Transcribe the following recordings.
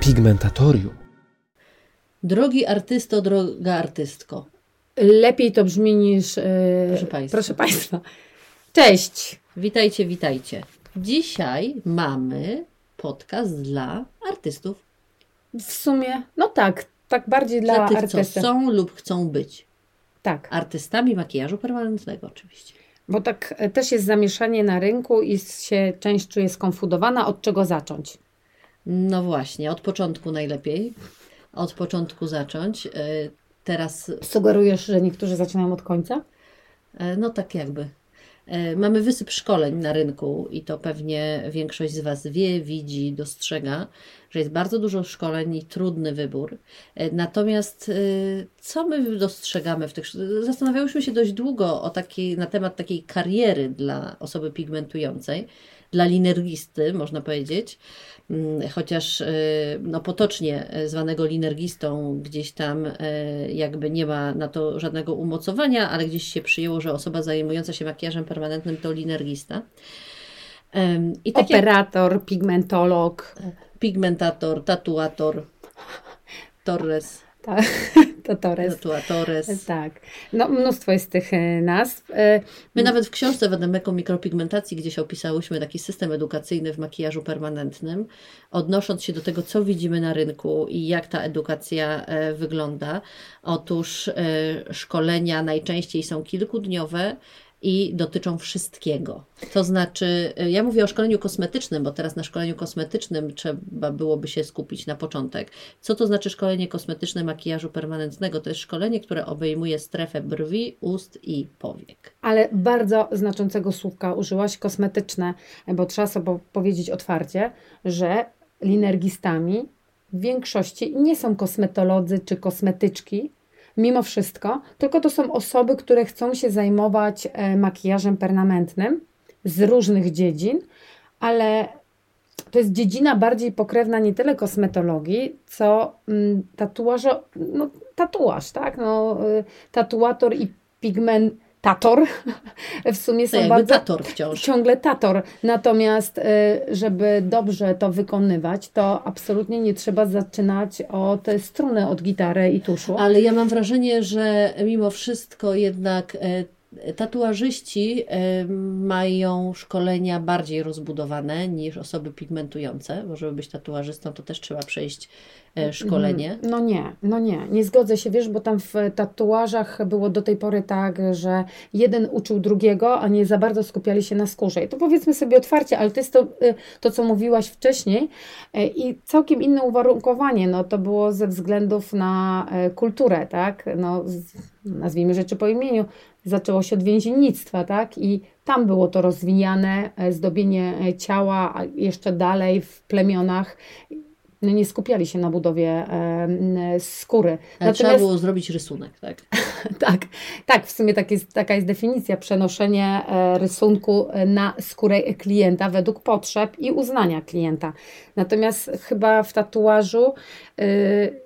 Pigmentatorium. Drogi artysto, droga artystko. Lepiej to brzmi niż. Yy, Proszę Państwa. Proszę Państwa. Cześć. Witajcie, witajcie. Dzisiaj mamy podcast dla artystów. W sumie, no tak, tak bardziej dla Dla tych, artystów. co są lub chcą być. Tak, Artystami makijażu permanentnego oczywiście. Bo tak e, też jest zamieszanie na rynku i się część czuje skonfudowana, od czego zacząć. No właśnie, od początku najlepiej. Od początku zacząć. E, Teraz, Sugerujesz, że niektórzy zaczynają od końca? e, no tak jakby. E, Mamy wysyp szkoleń na rynku i to pewnie większość z Was wie, widzi, dostrzega, że jest bardzo dużo szkoleń i trudny wybór. E, Natomiast e, co my dostrzegamy w tych. Zastanawiałyśmy się dość długo o takiej, na temat takiej kariery dla osoby pigmentującej, dla linergisty, można powiedzieć. Mm, Chociaż e, no, potocznie e, zwanego linergistą gdzieś tam e, jakby nie ma na to żadnego umocowania, ale gdzieś się przyjęło, że osoba zajmująca się makijażem permanentnym to linergista. I tak jak Operator, pigmentolog. pigmentator, tatuator, torres, Tak, to Torres. tatuatores. Tak, no mnóstwo jest tych e, nazw. E, My nawet w książce Wademeką mikropigmentacji gdzieś opisałyśmy taki system edukacyjny w makijażu permanentnym, odnosząc się do tego, co widzimy na rynku i jak ta edukacja e, wygląda. Otóż szkolenia najczęściej są kilkudniowe i dotyczą wszystkiego. To znaczy, e, ja mówię o szkoleniu kosmetycznym, bo teraz na szkoleniu kosmetycznym trzeba byłoby się skupić na początek. Co to znaczy szkolenie kosmetyczne makijażu permanentnego? To jest szkolenie, które obejmuje strefę brwi, ust i powiek. Ale bardzo znaczącego słówka użyłaś kosmetyczne, bo trzeba sobie powiedzieć otwarcie, że linergistami w większości nie są kosmetolodzy czy kosmetyczki, mimo wszystko, tylko to są osoby, które chcą się zajmować e, makijażem permanentnym z różnych dziedzin, ale to jest dziedzina bardziej pokrewna nie tyle kosmetologii, co mm, tatuażo, no, tatuaż, tak? No, y, tatuator i pigmentator w sumie są jakby bardzo tator wciąż. ciągle tator. Natomiast, y, żeby dobrze to wykonywać, to absolutnie nie trzeba zaczynać od struny, od gitary i tuszu. Ale ja mam wrażenie, że mimo wszystko jednak e, tatuażyści e, mają szkolenia bardziej rozbudowane niż osoby pigmentujące, bo żeby być tatuażystą, to też trzeba przejść szkolenie. No nie, no nie, nie zgodzę się, wiesz, bo tam w tatuażach było do tej pory tak, że jeden uczył drugiego, a nie za bardzo skupiali się na skórze. I to powiedzmy sobie otwarcie, ale to jest to, y, to co mówiłaś wcześniej y, i całkiem inne uwarunkowanie, no to było ze względów na y, kulturę, tak, no nazwijmy rzeczy po imieniu, zaczęło się od więziennictwa, tak, i tam było to rozwijane, e, zdobienie e, ciała, a jeszcze dalej w plemionach nie skupiali się na budowie skóry. Ale trzeba było zrobić rysunek, tak? tak, tak, w sumie tak jest, taka jest definicja, przenoszenie e, rysunku e, na skórę klienta według potrzeb i uznania klienta. Natomiast chyba w tatuażu y,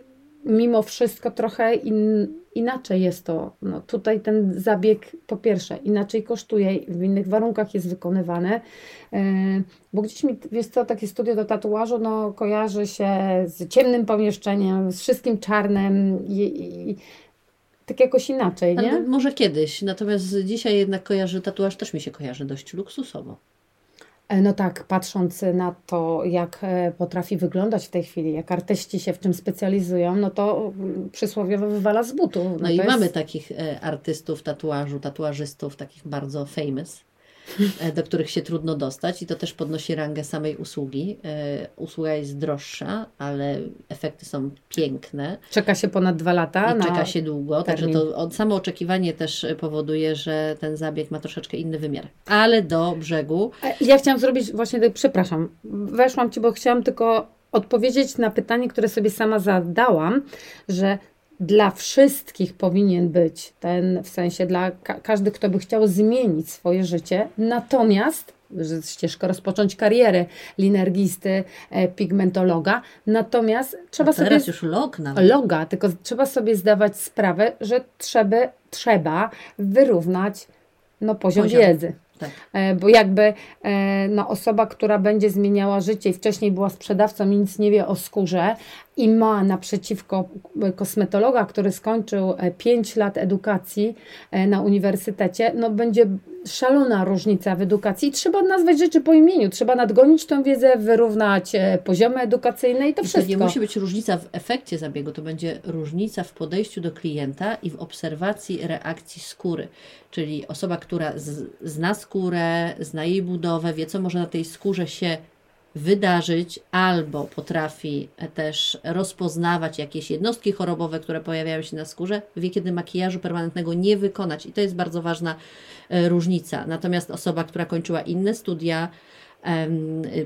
mimo wszystko trochę in, inaczej jest to. No, tutaj ten zabieg po pierwsze inaczej kosztuje, w innych warunkach jest wykonywany, yy, bo gdzieś mi, wiesz co, takie studio do tatuażu no, kojarzy się z ciemnym pomieszczeniem, z wszystkim czarnym i, i, i tak jakoś inaczej, nie? Ale może kiedyś, natomiast dzisiaj jednak kojarzy, tatuaż też mi się kojarzy dość luksusowo. E, No tak, patrząc na to, jak e, potrafi wyglądać w tej chwili, jak artyści się w czym specjalizują, no to mm, przysłowiowo wywala z butu. No, to i jest- mamy takich e, artystów tatuażu, tatuażystów, takich bardzo famous, do których się trudno dostać i to też podnosi rangę samej usługi. E, Usługa jest droższa, ale efekty są piękne Czeka się ponad dwa lata. i czeka się długo, także termin. to od, samo oczekiwanie też e, powoduje, że ten zabieg ma troszeczkę inny wymiar. Ale do brzegu E, Ja chciałam zrobić właśnie, tak- przepraszam, weszłam Ci, bo chciałam tylko odpowiedzieć na pytanie, które sobie sama zadałam, że dla wszystkich powinien być ten, w sensie dla ka- każdy, kto by chciał zmienić swoje życie, natomiast ścieżkę rozpocząć karierę linergisty, e, pigmentologa, natomiast trzeba a sobie teraz już log nawet. loga, tylko trzeba sobie zdawać sprawę, że trzeba, trzeba wyrównać no, poziom, Poziom. wiedzy. Tak. E, Bo jakby e, no, osoba, która będzie zmieniała życie i wcześniej była sprzedawcą i nic nie wie o skórze i ma naprzeciwko kosmetologa, który skończył 5 lat edukacji e, na uniwersytecie, no będzie szalona różnica w edukacji trzeba nazwać rzeczy po imieniu, trzeba nadgonić tą wiedzę, wyrównać e, poziomy edukacyjne i to I to wszystko. nie musi być różnica w efekcie zabiegu, to będzie różnica w podejściu do klienta i w obserwacji reakcji skóry. Czyli osoba, która z, zna skórę, zna jej budowę, wie, co może na tej skórze się wydarzyć, albo potrafi też rozpoznawać jakieś jednostki chorobowe, które pojawiają się na skórze, wie, kiedy makijażu permanentnego nie wykonać. I to jest bardzo ważna e, różnica. Natomiast osoba, która kończyła inne studia,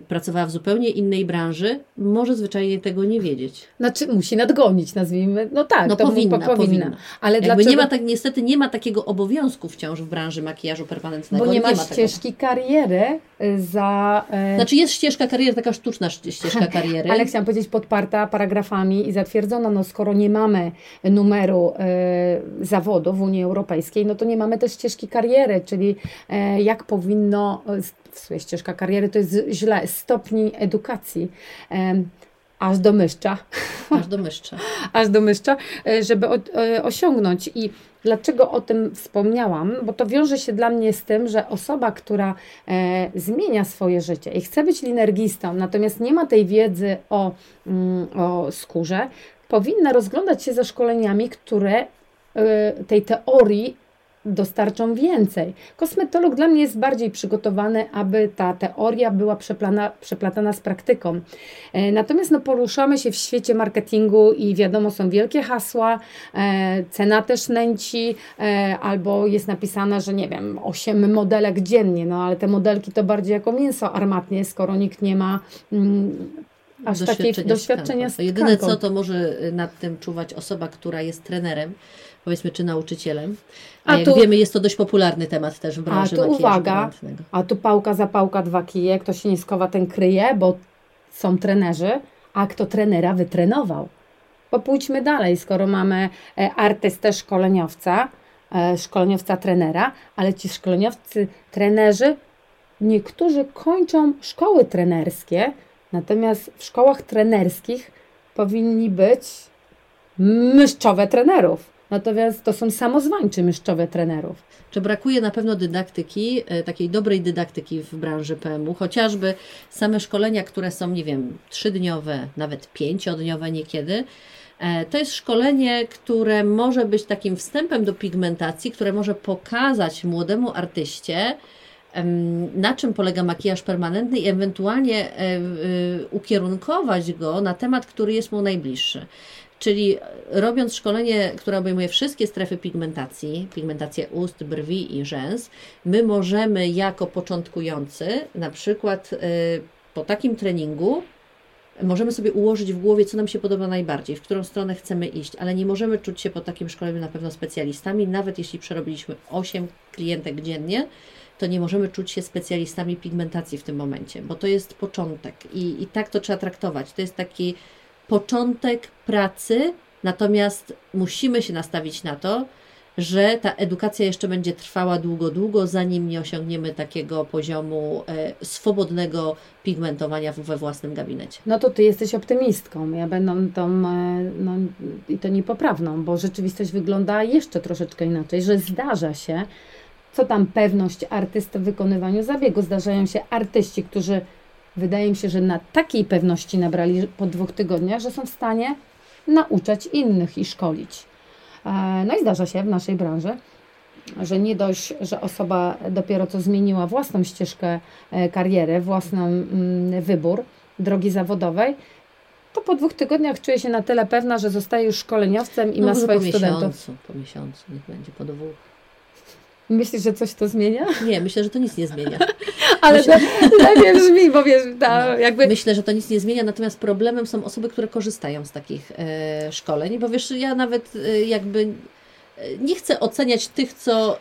pracowała w zupełnie innej branży, może zwyczajnie tego nie wiedzieć. Znaczy musi nadgonić, nazwijmy. No tak, No to powinna, po- powinna. powinna. Ale Jakby dlaczego? nie ma tak, niestety nie ma takiego obowiązku wciąż w branży makijażu permanentnego. Bo nie ma, tego. ścieżki kariery y, za. e, Znaczy jest ścieżka kariery, taka sztuczna sz- ścieżka kariery. Ale chciałam powiedzieć, podparta paragrafami i zatwierdzona, no skoro nie mamy numeru e, zawodu w Unii Europejskiej, no to nie mamy też ścieżki kariery, czyli e, jak powinno, e, w sumie ścieżka kariery to jest źle, stopni edukacji. Aż do myszcza, Aż do myszcza. aż do myszcza, żeby o, e, osiągnąć. I dlaczego o tym wspomniałam? Bo to wiąże się dla mnie z tym, że osoba, która e, zmienia swoje życie i chce być linergistą, natomiast nie ma tej wiedzy o, mm, o skórze, powinna rozglądać się za szkoleniami, które e, tej teorii dostarczą więcej. Kosmetolog dla mnie jest bardziej przygotowany, aby ta teoria była przeplana, przeplatana z praktyką. E, Natomiast no, poruszamy się w świecie marketingu i wiadomo, są wielkie hasła, e, cena też nęci, e, albo jest napisane, że nie wiem, 8 modelek dziennie, no ale te modelki to bardziej jako mięso armatnie, skoro nikt nie ma mm, aż takiej z doświadczenia tkanką. z To Jedyne tkanką. co, to może nad tym czuwać osoba, która jest trenerem, powiedzmy, czy nauczycielem. A, A jak tu- wiemy, jest to dość popularny temat też w branży tu makijażu uwaga. A tu pałka za pałka, dwa kije, kto się nie skowa, ten kryje, bo są trenerzy, a kto trenera wytrenował. Bo pójdźmy dalej, skoro mamy e, artystę szkoleniowca, e, szkoleniowca trenera, ale ci szkoleniowcy trenerzy, niektórzy kończą szkoły trenerskie, natomiast w szkołach trenerskich powinni być myszczowe trenerów. Natomiast to są samozwańczy myszczowe trenerów. Czy brakuje na pewno dydaktyki, e, takiej dobrej dydaktyki w branży PM-u, chociażby same szkolenia, które są, nie wiem, trzydniowe, nawet pięciodniowe niekiedy. E, To jest szkolenie, które może być takim wstępem do pigmentacji, które może pokazać młodemu artyście, na czym polega makijaż permanentny i ewentualnie e, ukierunkować go na temat, który jest mu najbliższy. Czyli robiąc szkolenie, które obejmuje wszystkie strefy pigmentacji, pigmentację ust, brwi i rzęs, my możemy jako początkujący, na przykład y, po takim treningu, możemy sobie ułożyć w głowie, co nam się podoba najbardziej, w którą stronę chcemy iść, ale nie możemy czuć się po takim szkoleniu na pewno specjalistami, nawet jeśli przerobiliśmy 8 klientek dziennie, to nie możemy czuć się specjalistami pigmentacji w tym momencie, bo to jest początek i, i tak to trzeba traktować. To jest taki początek pracy, natomiast musimy się nastawić na to, że ta edukacja jeszcze będzie trwała długo, długo, zanim nie osiągniemy takiego poziomu e, swobodnego pigmentowania we własnym gabinecie. No to ty jesteś optymistką. Ja będę tą, e, no, i to niepoprawną, bo rzeczywistość wygląda jeszcze troszeczkę inaczej, że zdarza się, co tam pewność artysty w wykonywaniu zabiegu. Zdarzają się artyści, którzy wydaje mi się, że na takiej pewności nabrali po dwóch tygodniach, że są w stanie nauczać innych i szkolić. E, No i zdarza się w naszej branży, że nie dość, że osoba dopiero co zmieniła własną ścieżkę e, kariery, własny mm, wybór drogi zawodowej, to po dwóch tygodniach czuje się na tyle pewna, że zostaje już szkoleniowcem i No ma swoich po studentów. miesiącu, po miesiącu, niech będzie po dwóch. Myślisz, że coś to zmienia? Nie, myślę, że to nic nie zmienia. Ale to lepiej brzmi, bo wiesz, ta, No, jakby... Myślę, że to nic nie zmienia, natomiast problemem są osoby, które korzystają z takich e, szkoleń, bo wiesz, ja nawet e, jakby e, nie chcę oceniać tych, co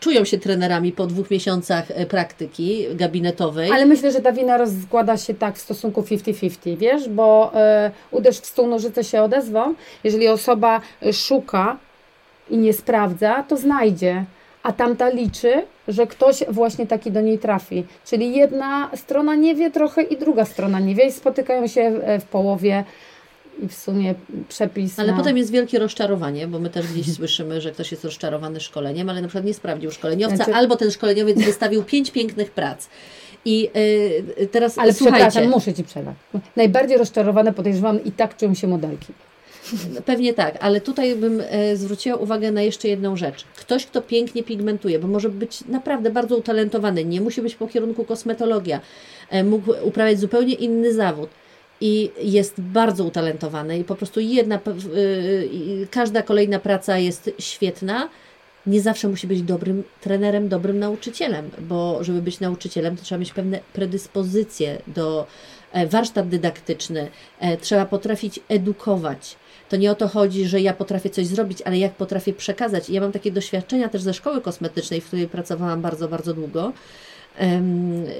czują się trenerami po dwóch miesiącach e, praktyki gabinetowej. Ale myślę, że ta wina rozkłada się tak w stosunku 50-50, wiesz, bo e, uderz w stół, nożyce się odezwą. Jeżeli osoba szuka i nie sprawdza, to znajdzie. A tamta liczy, że ktoś właśnie taki do niej trafi. Czyli jedna strona nie wie trochę i druga strona nie wie i spotykają się w, połowie i w sumie przepis. Ale na... potem jest wielkie rozczarowanie, bo my też gdzieś słyszymy, że ktoś jest rozczarowany szkoleniem, ale na przykład nie sprawdził szkoleniowca, Znaczy- albo ten szkoleniowiec wystawił pięć pięknych prac. I y, teraz Ale słuchajcie, przepraszam, muszę Ci przerwać. Najbardziej rozczarowane podejrzewam i tak czują się modelki. Pewnie tak, ale tutaj bym e, zwróciła uwagę na jeszcze jedną rzecz. Ktoś, kto pięknie pigmentuje, bo może być naprawdę bardzo utalentowany, nie musi być po kierunku kosmetologia, e, mógł uprawiać zupełnie inny zawód i jest bardzo utalentowany i po prostu jedna, i każda kolejna praca jest świetna. Nie zawsze musi być dobrym trenerem, dobrym nauczycielem, bo żeby być nauczycielem, to trzeba mieć pewne predyspozycje do e, warsztat dydaktyczny, e, trzeba potrafić edukować. To nie o to chodzi, że ja potrafię coś zrobić, ale jak potrafię przekazać. I Ja mam takie doświadczenia też ze szkoły kosmetycznej, w której pracowałam bardzo, bardzo długo,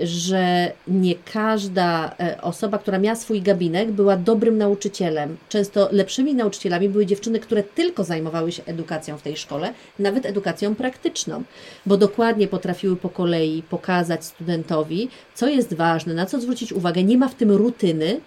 że nie każda e, osoba, która miała swój gabinet, była dobrym nauczycielem. Często lepszymi nauczycielami były dziewczyny, które tylko zajmowały się edukacją w tej szkole, nawet edukacją praktyczną, bo dokładnie potrafiły po kolei pokazać studentowi, co jest ważne, na co zwrócić uwagę. Nie ma w tym rutyny,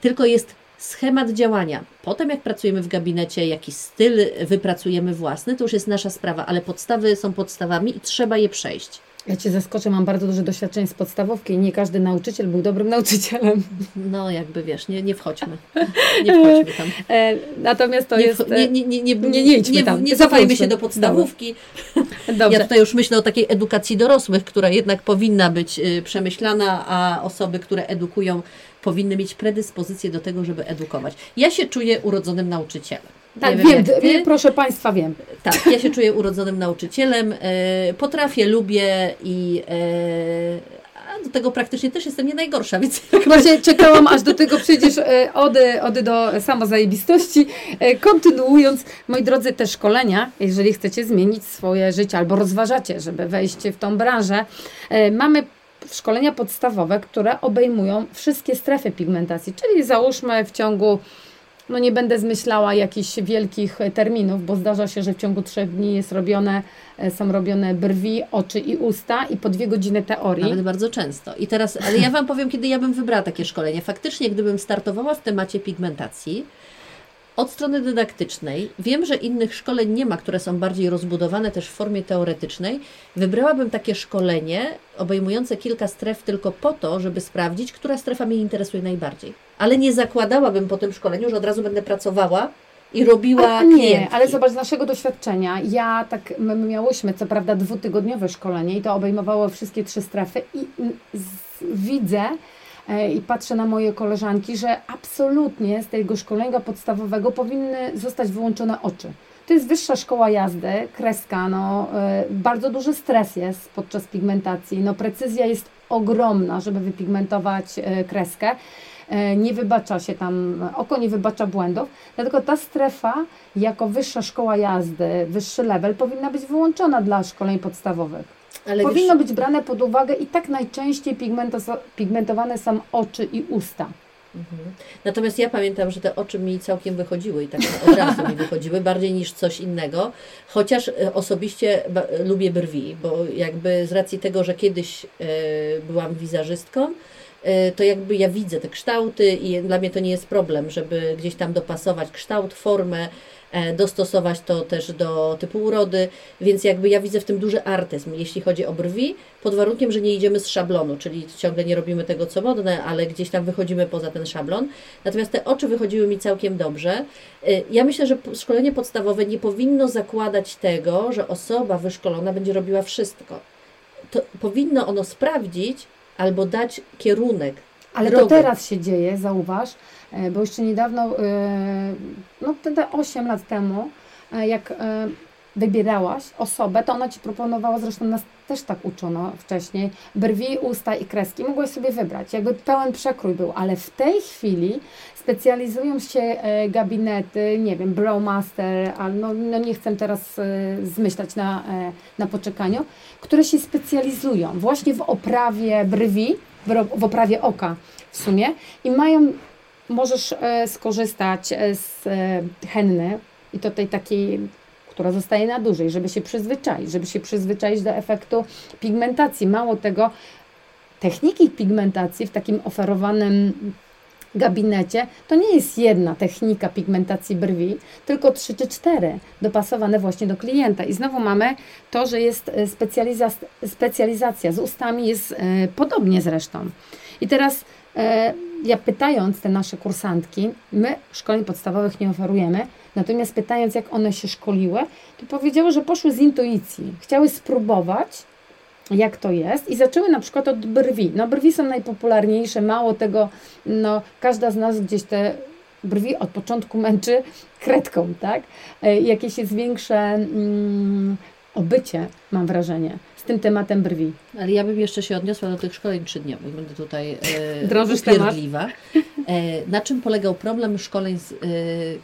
tylko jest schemat działania. Potem, jak pracujemy w gabinecie, jaki styl wypracujemy własny, to już jest nasza sprawa, ale podstawy są podstawami i trzeba je przejść. Ja Cię zaskoczę, mam bardzo duże doświadczenie z podstawówki i nie każdy nauczyciel był dobrym nauczycielem. No, jakby wiesz, nie, nie wchodźmy. Nie wchodźmy tam. E, natomiast to nie, jest... wcho- nie, nie, nie, nie, nie- nie idźmy tam. Nie cofajmy się do podstawówki. Dobrze. Ja tutaj już myślę o takiej edukacji dorosłych, która jednak powinna być y, przemyślana, a osoby, które edukują, powinny mieć predyspozycję do tego, żeby edukować. Ja się czuję urodzonym nauczycielem. Tak, wiem, ty. wiem, proszę Państwa, wiem. Tak, ja się czuję urodzonym nauczycielem. e, Potrafię, lubię i e, a do tego praktycznie też jestem nie najgorsza, więc Właśnie czekałam, aż do tego przejdziesz e, ody, ody do samozajebistości. Kontynuując, moi drodzy, te szkolenia, jeżeli chcecie zmienić swoje życie albo rozważacie, żeby wejść w tą branżę, mamy szkolenia podstawowe, które obejmują wszystkie strefy pigmentacji, czyli załóżmy w ciągu no nie będę zmyślała jakichś wielkich e, terminów, bo zdarza się, że w ciągu trzech dni jest robione, e, są robione brwi, oczy i usta i po dwie godziny teorii. nawet bardzo często. I teraz, ale ja Wam powiem, kiedy ja bym wybrała takie szkolenie. Faktycznie, gdybym startowała w temacie pigmentacji, od strony dydaktycznej, wiem, że innych szkoleń nie ma, które są bardziej rozbudowane też w formie teoretycznej. Wybrałabym takie szkolenie obejmujące kilka stref tylko po to, żeby sprawdzić, która strefa mnie interesuje najbardziej. Ale nie zakładałabym po tym szkoleniu, że od razu będę pracowała i robiła A, nie, klientki. ale zobacz z naszego doświadczenia. Ja tak, my my miałyśmy co prawda dwutygodniowe szkolenie i to obejmowało wszystkie trzy strefy i z, widzę i patrzę na moje koleżanki, że absolutnie z tego szkolenia podstawowego powinny zostać wyłączone oczy. To jest wyższa szkoła jazdy, kreska, no, e, bardzo duży stres jest podczas pigmentacji, no, precyzja jest ogromna, żeby wypigmentować e, kreskę. E, Nie wybacza się tam, oko nie wybacza błędów, dlatego ta strefa jako wyższa szkoła jazdy, wyższy level powinna być wyłączona dla szkoleń podstawowych. Ale wiesz, Powinno być brane pod uwagę i tak najczęściej pigmento- pigmentowane są oczy i usta. Mhm. Natomiast ja pamiętam, że te oczy mi całkiem wychodziły i tak od razu mi wychodziły, bardziej niż coś innego. Chociaż e, osobiście lubię brwi, bo jakby z racji tego, że kiedyś e, byłam wizerzystką, e, to jakby ja widzę te kształty i dla mnie to nie jest problem, żeby gdzieś tam dopasować kształt, formę, dostosować to też do typu urody, więc jakby ja widzę w tym duży artyzm, jeśli chodzi o brwi, pod warunkiem, że nie idziemy z szablonu, czyli ciągle nie robimy tego, co modne, ale gdzieś tam wychodzimy poza ten szablon. Natomiast te oczy wychodziły mi całkiem dobrze. Y, Ja myślę, że szkolenie podstawowe nie powinno zakładać tego, że osoba wyszkolona będzie robiła wszystko. To powinno ono sprawdzić albo dać kierunek. Ale to teraz się dzieje, zauważ, e, bo jeszcze niedawno, e, no te, te 8 lat temu, e, jak wybierałaś osobę, to ona Ci proponowała, zresztą nas też tak uczono wcześniej, brwi, usta i kreski. Mogłeś sobie wybrać, jakby pełen przekrój był, ale w tej chwili specjalizują się gabinety, nie wiem, Browmaster, ale no, no nie chcę teraz zmyślać na, na poczekaniu, które się specjalizują właśnie w oprawie brwi, w, oprawie oka w sumie i mają, możesz e, skorzystać e, z e, henny i to tej takiej, która zostaje na dłużej, żeby się przyzwyczaić, żeby się przyzwyczaić do efektu pigmentacji. Mało tego, techniki pigmentacji w takim oferowanym gabinecie to nie jest jedna technika pigmentacji brwi, tylko trzy czy cztery dopasowane właśnie do klienta. I znowu mamy to, że jest e, specjaliza specjalizacja z ustami, jest e, podobnie zresztą. I teraz e, ja pytając te nasze kursantki, my szkoleń podstawowych nie oferujemy, natomiast pytając jak one się szkoliły, to powiedziały, że poszły z intuicji. Chciały spróbować jak to jest i zaczęły na przykład od brwi. No brwi są najpopularniejsze, mało tego, no każda z nas gdzieś te brwi od początku męczy kredką, tak? E, jakieś jest większe mm, obycie, mam wrażenie, z tym tematem brwi. Ale ja bym jeszcze się odniosła do tych szkoleń trzydniowych. Będę tutaj e, upierdliwa. E, na czym polegał problem szkoleń, z, e,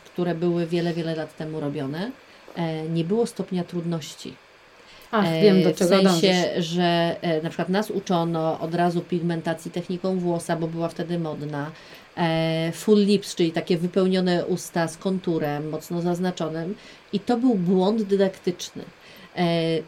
które były wiele, wiele lat temu robione? E, nie było stopnia trudności. Ach, wiem, do e, czego W sensie, dążysz. że e, na przykład nas uczono od razu pigmentacji techniką włosa, bo była wtedy modna. E, full lips, czyli takie wypełnione usta z konturem, mocno zaznaczonym. I to był błąd dydaktyczny.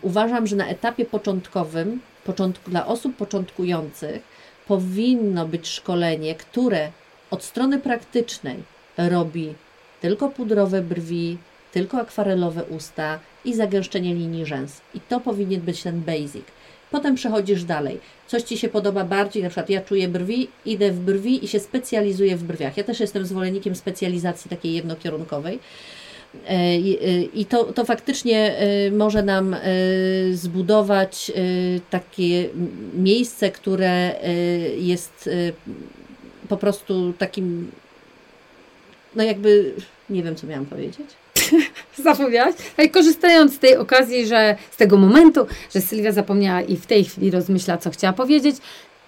Uważam, że na etapie początkowym, początku, dla osób początkujących, powinno być szkolenie, które od strony praktycznej robi tylko pudrowe brwi, tylko akwarelowe usta i zagęszczenie linii rzęs. I to powinien być ten basic. Potem przechodzisz dalej. Coś Ci się podoba bardziej, na przykład ja czuję brwi, idę w brwi i się specjalizuję w brwiach. Ja też jestem zwolennikiem specjalizacji takiej jednokierunkowej. E, I to, to faktycznie e, może nam e, zbudować takie miejsce, które jest po prostu takim, no jakby, nie wiem co miałam powiedzieć. zapomniałaś. I korzystając z tej okazji, że z tego momentu, że Sylwia zapomniała i w tej chwili rozmyśla, co chciała powiedzieć,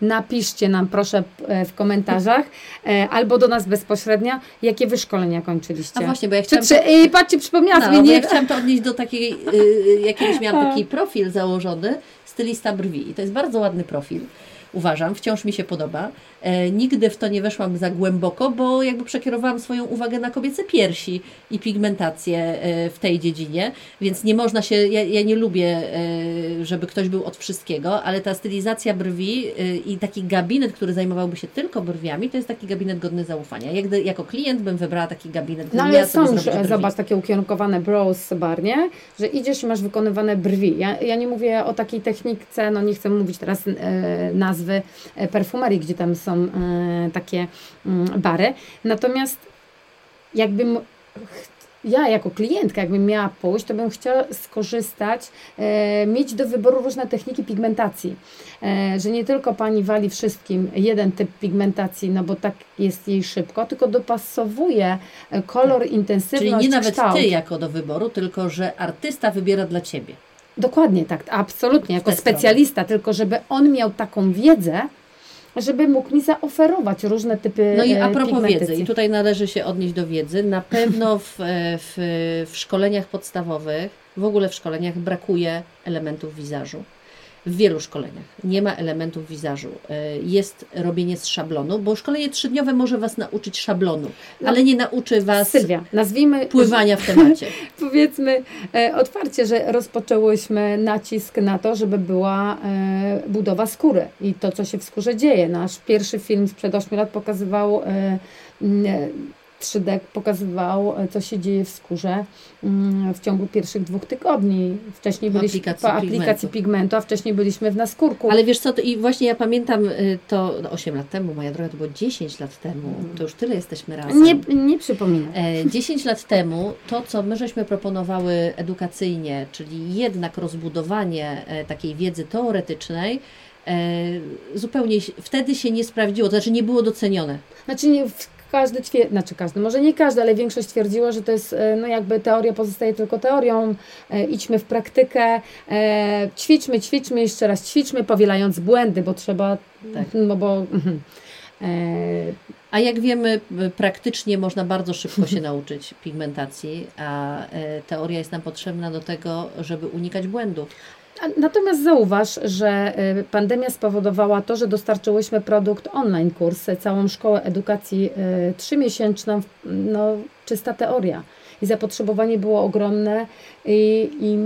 napiszcie nam proszę e, w komentarzach e, albo do nas bezpośrednio, jakie wy szkolenia kończyliście. A właśnie, bo ja chciałam... Czy, czy, to... patrzcie, przypomniałam no, sobie, nie... Ja chciałam to odnieść do takiej, y, jakiegoś miałam taki profil założony, stylista brwi i to jest bardzo ładny profil uważam, wciąż mi się podoba. E, nigdy w to nie weszłam za głęboko, bo jakby przekierowałam swoją uwagę na kobiece piersi i pigmentację e, w tej dziedzinie, więc nie można się, ja, ja nie lubię, e, żeby ktoś był od wszystkiego, ale ta stylizacja brwi e, i taki gabinet, który zajmowałby się tylko brwiami, to jest taki gabinet godny zaufania. Jak, jako klient bym wybrała taki gabinet. No ale są już, zobacz, takie ukierunkowane brows bar, nie? Że idziesz i masz wykonywane brwi. Ja, ja nie mówię o takiej technice, no nie chcę mówić teraz e, nazwy e, perfumerii, gdzie tam są e, takie mm, bary. Natomiast jakbym ja jako klientka, jakbym miała pójść, to bym chciała skorzystać, e, mieć do wyboru różne techniki pigmentacji. E, że nie tylko pani wali wszystkim jeden typ pigmentacji, no bo tak jest jej szybko, tylko dopasowuje e, kolor, tak. intensywność, Czyli nie nawet kształt. ty jako do wyboru, tylko że artysta wybiera dla ciebie. Dokładnie tak, absolutnie, jako specjalista, tylko żeby on miał taką wiedzę, żeby mógł mi zaoferować różne typy No i a propos wiedzy, i tutaj należy się odnieść do wiedzy, na pewno w, w, w szkoleniach podstawowych, w ogóle w szkoleniach brakuje elementów wizażu w wielu szkoleniach. Nie ma elementów wizażu. E, jest robienie z szablonu, bo szkolenie trzydniowe może Was nauczyć szablonu, no, ale nie nauczy Was Sylwia, nazwijmy, pływania w temacie. powiedzmy e, otwarcie, że rozpoczęłyśmy nacisk na to, żeby była e, budowa skóry i to, co się w skórze dzieje. Nasz pierwszy film sprzed 8 lat pokazywał 3D pokazywał, e, co się dzieje w skórze mm, w ciągu pierwszych dwóch tygodni. Wcześniej byliśmy aplikacji po aplikacji pigmentu. pigmentu, a wcześniej byliśmy w naskórku. Ale wiesz co, to, i właśnie ja pamiętam y, to no 8 lat temu, moja droga, to było 10 lat temu, to już tyle jesteśmy razem. Nie, nie przypominam. 10 e, lat temu to, co my żeśmy proponowały edukacyjnie, czyli jednak rozbudowanie e, takiej wiedzy teoretycznej, zupełnie wtedy się nie sprawdziło, to znaczy nie było docenione. Znaczy nie, każdy twierdzi, znaczy każdy, może nie każdy, ale większość twierdziła, że to jest, e, no jakby teoria pozostaje tylko teorią, e, idźmy w praktykę, e, ćwiczmy, ćwiczmy, jeszcze raz ćwiczmy, powielając błędy, bo trzeba, tak. no bo... Mhm. E, a jak wiemy, praktycznie można bardzo szybko się nauczyć pigmentacji, a e, teoria jest nam potrzebna do tego, żeby unikać błędów. Natomiast zauważ, że y, pandemia spowodowała to, że dostarczyłyśmy produkt online kurs, całą szkołę edukacji y, trzymiesięczną, no czysta teoria. i zapotrzebowanie było ogromne i, i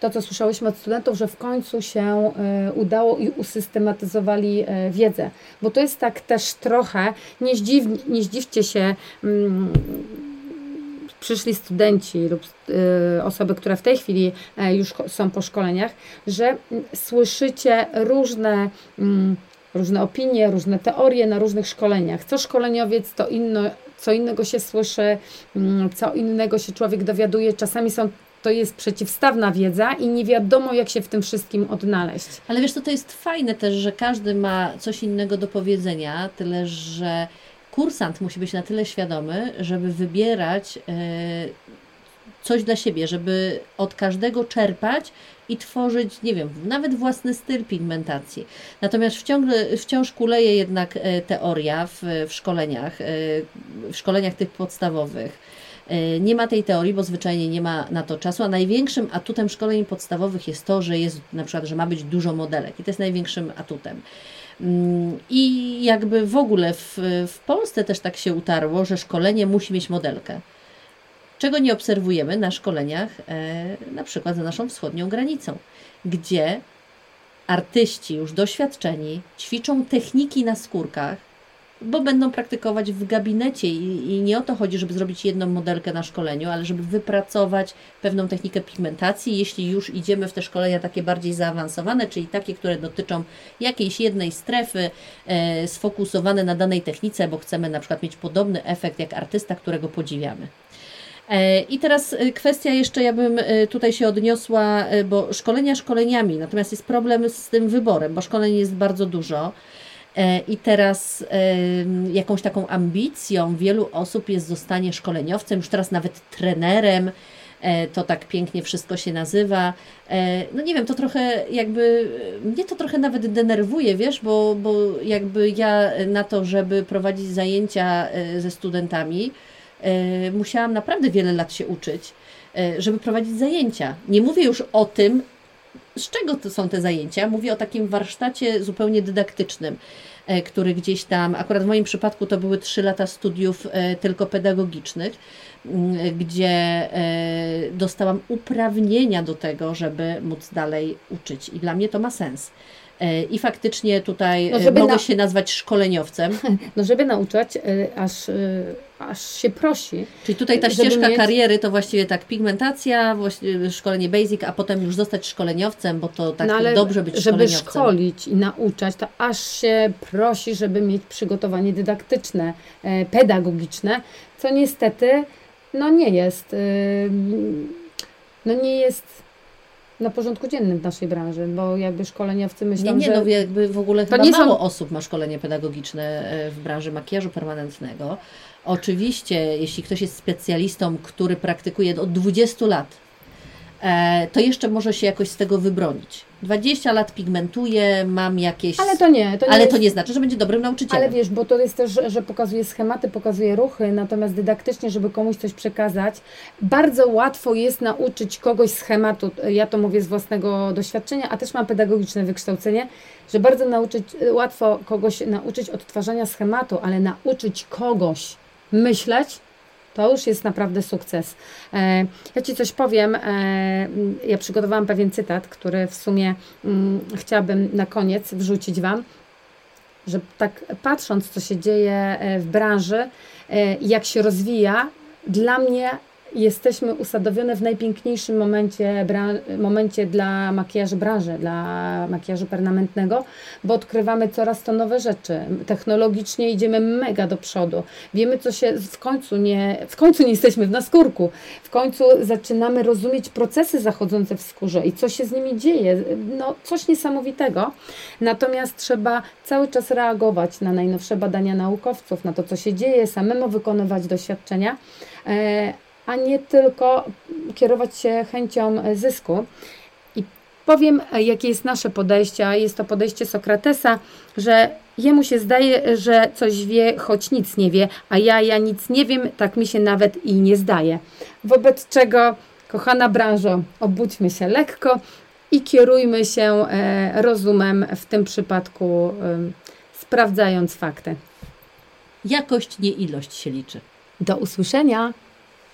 to, co słyszałyśmy od studentów, że w końcu się e, udało i usystematyzowali wiedzę, bo to jest tak też trochę, nie, zdziw, nie zdziwcie się, mm, przyszli studenci lub y, osoby, które w tej chwili y, już są po szkoleniach, że y, słyszycie różne mm, różne opinie, różne teorie na różnych szkoleniach. Co szkoleniowiec, to inno, co innego się słyszy, mm, co innego się człowiek dowiaduje. Czasami są to jest przeciwstawna wiedza i nie wiadomo, jak się w tym wszystkim odnaleźć. Ale wiesz, to, to jest fajne też, że każdy ma coś innego do powiedzenia, tyle że kursant musi być na tyle świadomy, żeby wybierać e, coś dla siebie, żeby od każdego czerpać i tworzyć, nie wiem, nawet własny styl pigmentacji. Natomiast wciąż, wciąż kuleje jednak e, teoria w, w szkoleniach, e, w szkoleniach tych podstawowych. Nie ma tej teorii, bo zwyczajnie nie ma na to czasu, a największym atutem szkoleń podstawowych jest to, że jest na przykład, że ma być dużo modelek i to jest największym atutem. Mm, I jakby w ogóle w, w Polsce też tak się utarło, że szkolenie musi mieć modelkę. Czego nie obserwujemy na szkoleniach, e, na przykład za naszą wschodnią granicą, gdzie artyści już doświadczeni ćwiczą techniki na skórkach, bo będą praktykować w gabinecie i, i, nie o to chodzi, żeby zrobić jedną modelkę na szkoleniu, ale żeby wypracować pewną technikę pigmentacji. Jeśli już idziemy w te szkolenia takie bardziej zaawansowane, czyli takie, które dotyczą jakiejś jednej strefy, e, sfokusowane na danej technice, bo chcemy na przykład mieć podobny efekt jak artysta, którego podziwiamy. E, I teraz e, kwestia jeszcze, ja bym e, tutaj się odniosła, bo szkolenia szkoleniami, natomiast jest problem z tym wyborem, bo szkoleń jest bardzo dużo. E, I teraz jakąś taką ambicją wielu osób jest zostanie szkoleniowcem, już teraz nawet trenerem. E, to tak pięknie wszystko się nazywa. E, no nie wiem, to trochę jakby, mnie to trochę nawet denerwuje, wiesz, bo, bo jakby ja na to, żeby prowadzić zajęcia ze studentami, musiałam naprawdę wiele lat się uczyć, żeby prowadzić zajęcia. Nie mówię już o tym, z czego to są te zajęcia? Mówię o takim warsztacie zupełnie dydaktycznym, e, który gdzieś tam, akurat w moim przypadku to były trzy lata studiów e, tylko pedagogicznych, gdzie e, dostałam uprawnienia do tego, żeby móc dalej uczyć. I dla mnie to ma sens. I faktycznie tutaj no, mogę na... się nazwać szkoleniowcem. No, żeby nauczać, aż aż się prosi. Czyli tutaj ta ścieżka mieć... kariery to właściwie tak pigmentacja, szkolenie basic, a potem już zostać szkoleniowcem, bo to tak no dobrze być żeby szkoleniowcem. Żeby szkolić i nauczać, to aż się prosi, żeby mieć przygotowanie dydaktyczne, e, pedagogiczne, co niestety no nie jest no nie jest na porządku dziennym w naszej branży, bo jakby szkoleniowcy myślą, nie, nie, że... no jakby w ogóle chyba mało są... osób ma szkolenie pedagogiczne e, w branży makijażu permanentnego. Oczywiście, jeśli ktoś jest specjalistą, który praktykuje od 20 lat, e, to jeszcze może się jakoś z tego wybronić. 20 lat pigmentuję, mam jakieś. Ale to nie. To nie ale jest... to nie znaczy, że będzie dobrym nauczycielem. Ale wiesz, bo to jest też, że pokazuje schematy, pokazuje ruchy, natomiast dydaktycznie, żeby komuś coś przekazać, bardzo łatwo jest nauczyć kogoś schematu. Ja to mówię z własnego doświadczenia, a też mam pedagogiczne wykształcenie, że bardzo nauczyć, łatwo kogoś nauczyć odtwarzania schematu, ale nauczyć kogoś myśleć, to już jest naprawdę sukces. E, ja Ci coś powiem. E, ja przygotowałam pewien cytat, który w sumie mm, chciałabym na koniec wrzucić Wam, że tak patrząc, co się dzieje e, w branży, jak się rozwija, dla mnie jesteśmy usadowione w najpiękniejszym momencie, momencie dla makijażu branży, dla makijażu permanentnego, bo odkrywamy coraz to nowe rzeczy. Technologicznie idziemy mega do przodu. Wiemy, co się w końcu nie, w końcu nie jesteśmy w naskórku. W końcu zaczynamy rozumieć procesy zachodzące w skórze i co się z nimi dzieje. No, coś niesamowitego. Natomiast trzeba cały czas reagować na najnowsze badania naukowców, na to, co się dzieje, samemu wykonywać doświadczenia. A nie tylko kierować się chęcią zysku. I powiem, jakie jest nasze podejście. Jest to podejście Sokratesa, że jemu się zdaje, że coś wie, choć nic nie wie, a ja, ja nic nie wiem, tak mi się nawet i nie zdaje. Wobec czego, kochana branżo, obudźmy się lekko i kierujmy się e, rozumem, w tym przypadku sprawdzając fakty. Jakość, nie ilość się liczy. Do usłyszenia.